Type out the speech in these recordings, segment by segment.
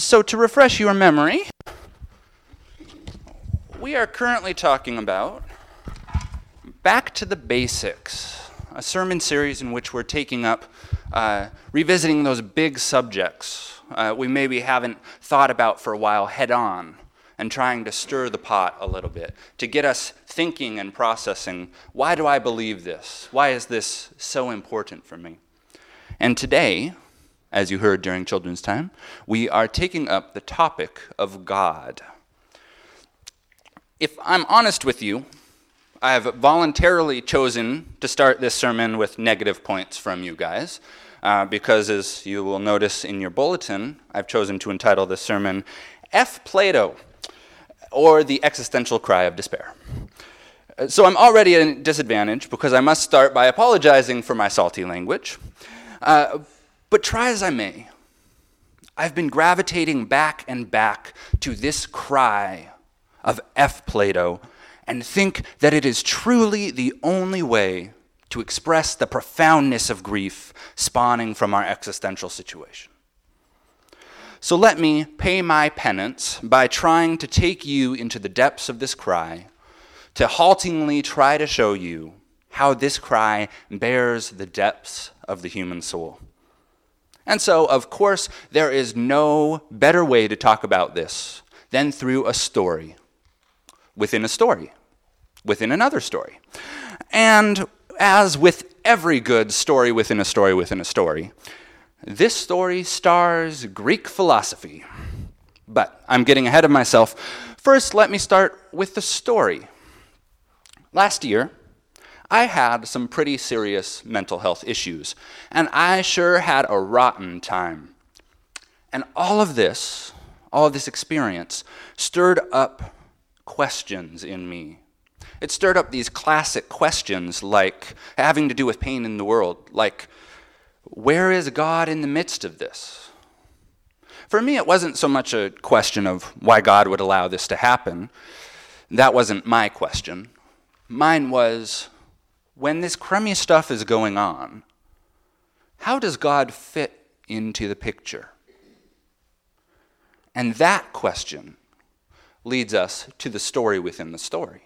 So, to refresh your memory, we are currently talking about Back to the Basics, a sermon series in which we're taking up, uh, revisiting those big subjects uh, we maybe haven't thought about for a while head on, and trying to stir the pot a little bit to get us thinking and processing why do I believe this? Why is this so important for me? And today, as you heard during children's time, we are taking up the topic of God. If I'm honest with you, I have voluntarily chosen to start this sermon with negative points from you guys, uh, because as you will notice in your bulletin, I've chosen to entitle this sermon F. Plato, or the existential cry of despair. So I'm already at a disadvantage because I must start by apologizing for my salty language. Uh, but try as I may, I've been gravitating back and back to this cry of F. Plato and think that it is truly the only way to express the profoundness of grief spawning from our existential situation. So let me pay my penance by trying to take you into the depths of this cry, to haltingly try to show you how this cry bears the depths of the human soul. And so, of course, there is no better way to talk about this than through a story within a story within another story. And as with every good story within a story within a story, this story stars Greek philosophy. But I'm getting ahead of myself. First, let me start with the story. Last year, I had some pretty serious mental health issues, and I sure had a rotten time. And all of this, all of this experience, stirred up questions in me it stirred up these classic questions like having to do with pain in the world, like, where is God in the midst of this? For me, it wasn't so much a question of why God would allow this to happen. That wasn't my question. Mine was when this crummy stuff is going on, how does God fit into the picture? And that question leads us to the story within the story.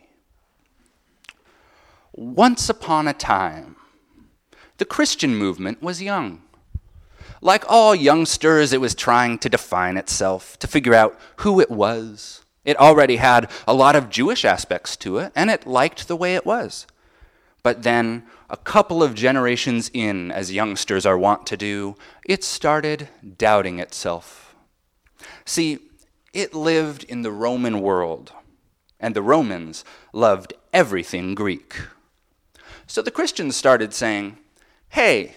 Once upon a time, the Christian movement was young. Like all youngsters, it was trying to define itself, to figure out who it was. It already had a lot of Jewish aspects to it, and it liked the way it was. But then, a couple of generations in, as youngsters are wont to do, it started doubting itself. See, it lived in the Roman world, and the Romans loved everything Greek. So the Christians started saying, hey,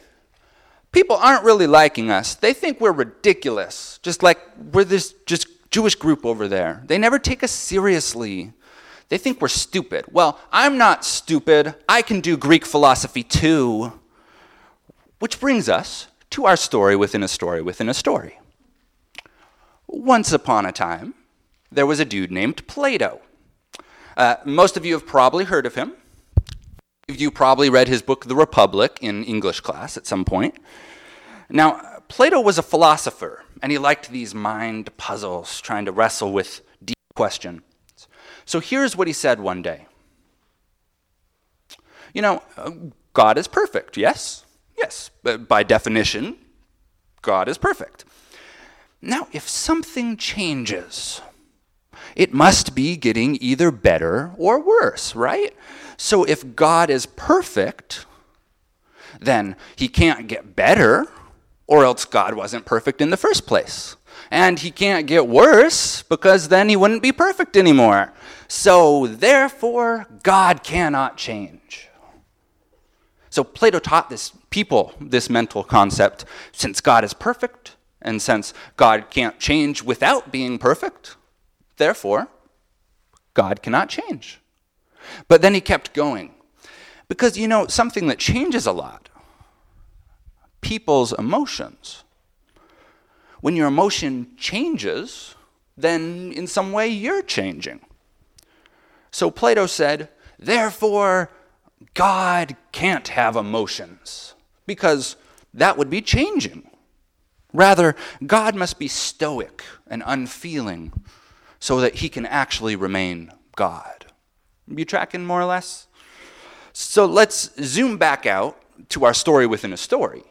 people aren't really liking us. They think we're ridiculous, just like we're this just Jewish group over there. They never take us seriously. They think we're stupid. Well, I'm not stupid. I can do Greek philosophy too. Which brings us to our story within a story within a story. Once upon a time, there was a dude named Plato. Uh, most of you have probably heard of him. You probably read his book, The Republic, in English class at some point. Now, Plato was a philosopher, and he liked these mind puzzles, trying to wrestle with deep questions. So here's what he said one day You know, God is perfect, yes? Yes, but by definition, God is perfect. Now, if something changes, it must be getting either better or worse, right? So if God is perfect, then he can't get better, or else God wasn't perfect in the first place. And he can't get worse because then he wouldn't be perfect anymore. So therefore, God cannot change. So Plato taught this people this mental concept since God is perfect and since God can't change without being perfect, therefore, God cannot change. But then he kept going. Because, you know, something that changes a lot people's emotions. When your emotion changes, then in some way you're changing. So Plato said, therefore, God can't have emotions, because that would be changing, Rather, God must be stoic and unfeeling so that he can actually remain God. You tracking more or less? So let's zoom back out to our story within a story.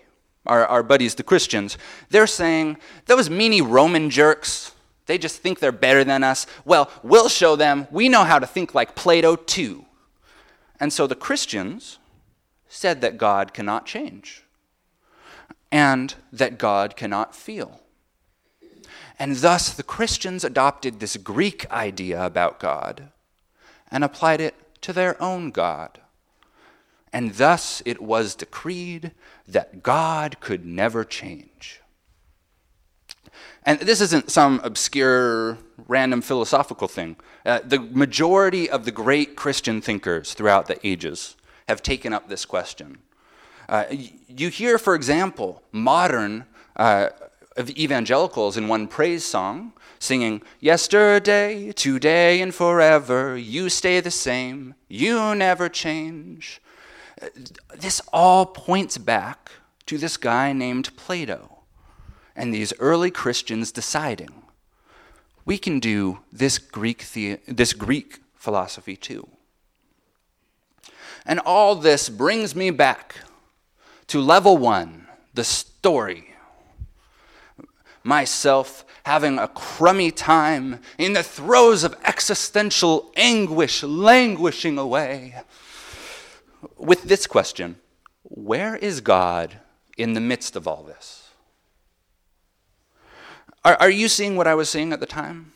Our, our buddies, the Christians, they're saying, those meanie Roman jerks, they just think they're better than us. Well, we'll show them we know how to think like Plato too. And so the Christians said that God cannot change and that God cannot feel. And thus the Christians adopted this Greek idea about God and applied it to their own God. And thus it was decreed that God could never change. And this isn't some obscure, random philosophical thing. Uh, the majority of the great Christian thinkers throughout the ages have taken up this question. Uh, you hear, for example, modern uh, evangelicals in one praise song singing, Yesterday, today, and forever, you stay the same, you never change. Uh, this all points back to this guy named Plato and these early Christians deciding we can do this Greek, the- this Greek philosophy too. And all this brings me back to level one, the story. Myself having a crummy time in the throes of existential anguish, languishing away. With this question Where is God in the midst of all this? Are, are you seeing what I was seeing at the time?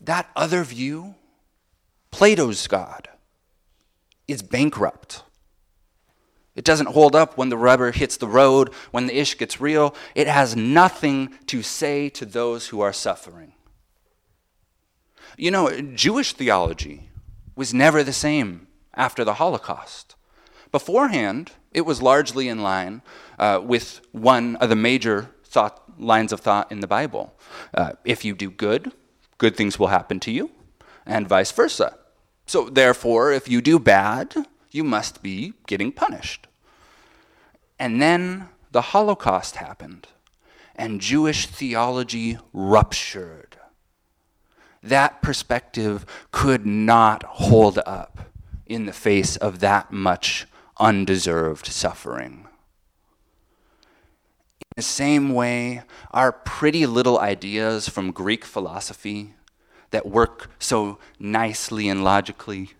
That other view, Plato's God is bankrupt. It doesn't hold up when the rubber hits the road, when the ish gets real. It has nothing to say to those who are suffering. You know, Jewish theology was never the same after the Holocaust. Beforehand, it was largely in line uh, with one of the major thought, lines of thought in the Bible. Uh, if you do good, good things will happen to you, and vice versa. So, therefore, if you do bad, you must be getting punished. And then the Holocaust happened, and Jewish theology ruptured. That perspective could not hold up in the face of that much undeserved suffering. The same way, our pretty little ideas from Greek philosophy that work so nicely and logically.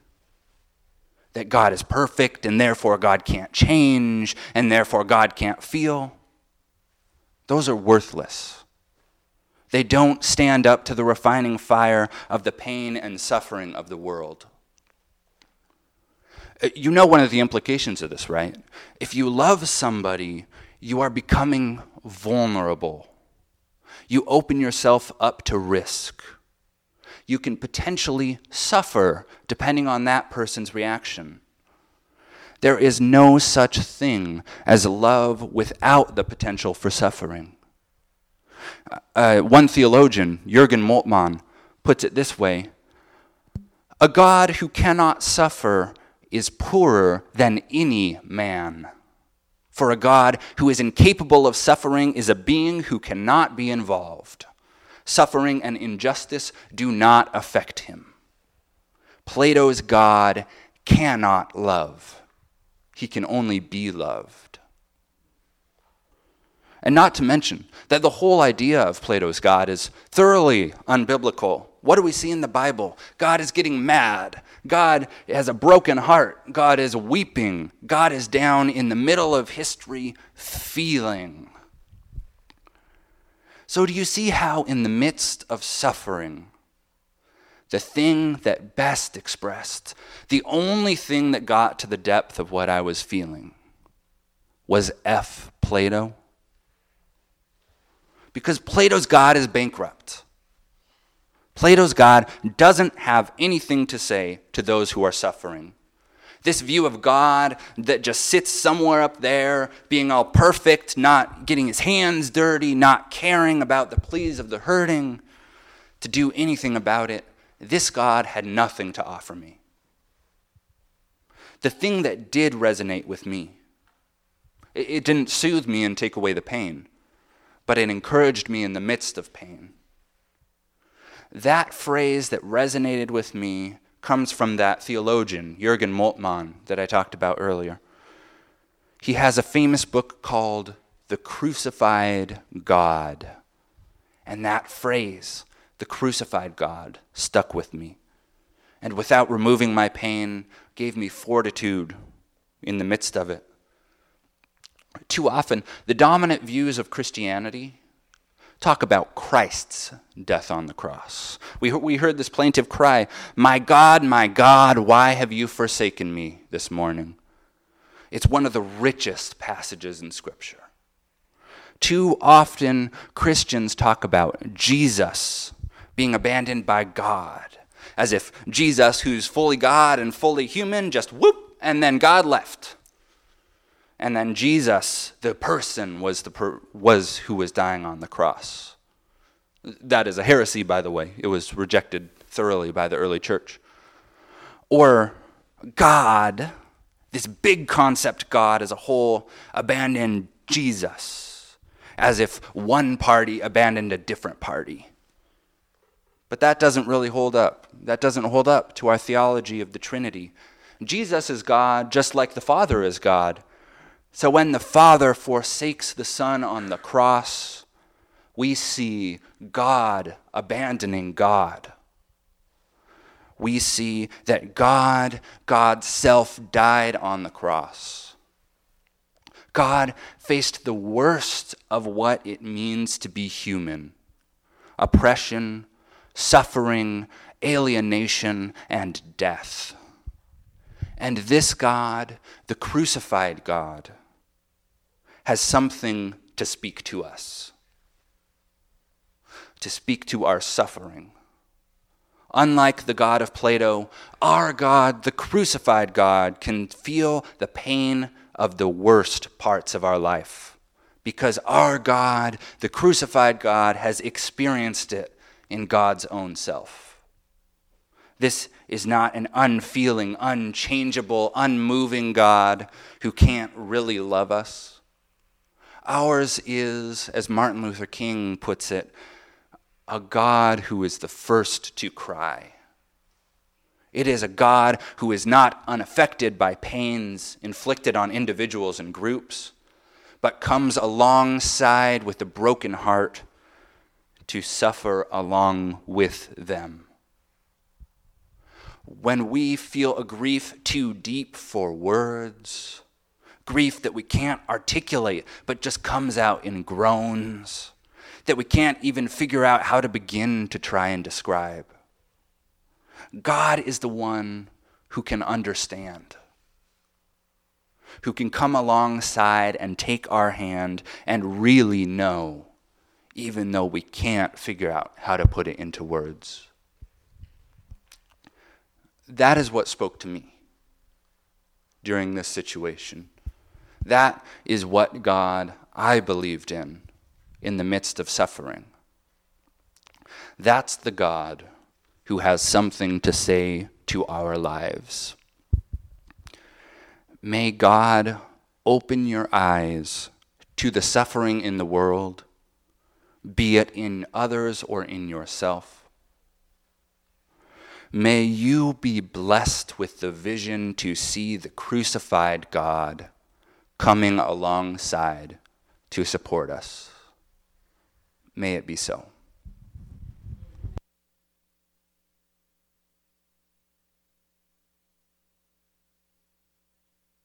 That God is perfect and therefore God can't change and therefore God can't feel. Those are worthless. They don't stand up to the refining fire of the pain and suffering of the world. Uh, you know one of the implications of this, right? If you love somebody, you are becoming vulnerable. You open yourself up to risk you can potentially suffer depending on that person's reaction. There is no such thing as love without the potential for suffering. Uh, one theologian, Jurgen Moltmann, puts it this way A God who cannot suffer is poorer than any man. For a God who is incapable of suffering is a being who cannot be involved suffering, and injustice do not affect him. Plato's God cannot love, he can only be loved. And not to mention that the whole idea of Plato's God is thoroughly unbiblical. What do we see in the Bible? God is getting mad. God has a broken heart. God is weeping. God is down in the middle of history feeling. So, do you see how, in the midst of suffering, the thing that best expressed, the only thing that got to the depth of what I was feeling, was F. Plato? Because Plato's God is bankrupt. Plato's God doesn't have anything to say to those who are suffering. This view of God that just sits somewhere up there, being all perfect, not getting his hands dirty, not caring about the pleas of the hurting, to do anything about it, this God had nothing to offer me. The thing that did resonate with me, it, didn't soothe me and take away the pain, but it encouraged me in the midst of pain. That phrase that resonated with me comes from that theologian, Jürgen Moltmann, that I talked about earlier. He has a famous book called The Crucified God. And that phrase, the crucified God, stuck with me. And without removing my pain, gave me fortitude in the midst of it. Too often, the dominant views of Christianity talk about Christ's death on the cross. We, we heard this plaintive cry, My God, my God, why have you forsaken me this morning? It's one of the richest passages in Scripture. Too often, Christians talk about Jesus being abandoned by God, as if Jesus, who's fully God and fully human, just whoop, and then God left. And then Jesus, the person, was, the per- was who was dying on the cross. That is a heresy, by the way. It was rejected thoroughly by the early church. Or God, this big concept God as a whole, abandoned Jesus, as if one party abandoned a different party. But that doesn't really hold up. That doesn't hold up to our theology of the Trinity. Jesus is God just like the Father is God. So when the Father forsakes the Son on the cross, we see God abandoning God. We see that God, God's self, died on the cross. God faced the worst of what it means to be human oppression, suffering, alienation, and death. And this God, the crucified God, has something to speak to us, to speak to our suffering. Unlike the God of Plato, our God, the crucified God, can feel the pain of the worst parts of our life because our God, the crucified God, has experienced it in God's own self. This is not an unfeeling, unchangeable, unmoving God who can't really love us. Ours is, as Martin Luther King puts it, a God who is the first to cry. It is a God who is not unaffected by pains inflicted on individuals and groups, but comes alongside with the broken heart to suffer along with them. When we feel a grief too deep for words, grief that we can't articulate, but just comes out in groans, that we can't even figure out how to begin to try and describe. God is the one who can understand, who can come alongside and take our hand and really know, even though we can't figure out how to put it into words. That is what spoke to me during this situation. That is what God I believed in in the midst of suffering. That's the God who has something to say to our lives. May God open your eyes to the suffering in the world, be it in others or in yourself. May you be blessed with the vision to see the crucified God coming alongside to support us. May it be so.